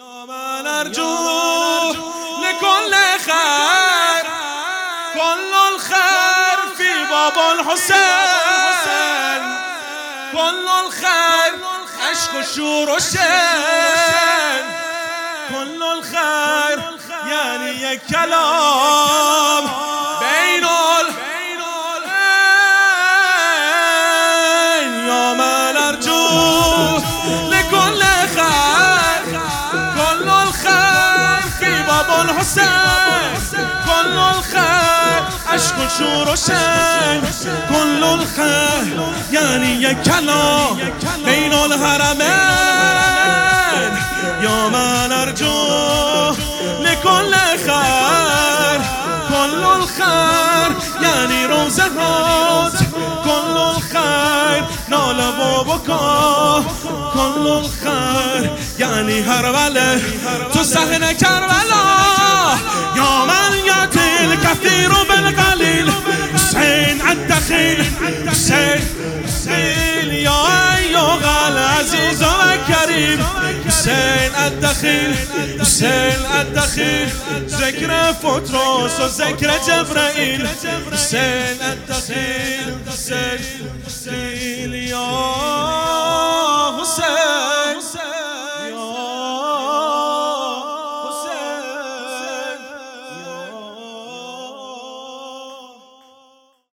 يا من أرجو لكل خير كل الخير في باب الحسين كل الخير عشق الشور والشين كل الخير يعني يا كلام بين ال يا من أرجو لكل خير كل الخير في باب الحسين. كل الخير عشق شور وشين كل الخير يعني يا كلام بين الهرمين. يا من أرجو لكل خير. كل الخير يعني روزهات كل الخير نال كل الخير يعني هرولة تو صحن کربلا يا من يأتي الكثير بالقليل حسين الدخيل حسين حسين يا أيها العزيز والكريم حسين الدخيل حسين الدخيل ذكر فتروس وذكر جبرائيل حسين الدخيل حسين حسين يا حسين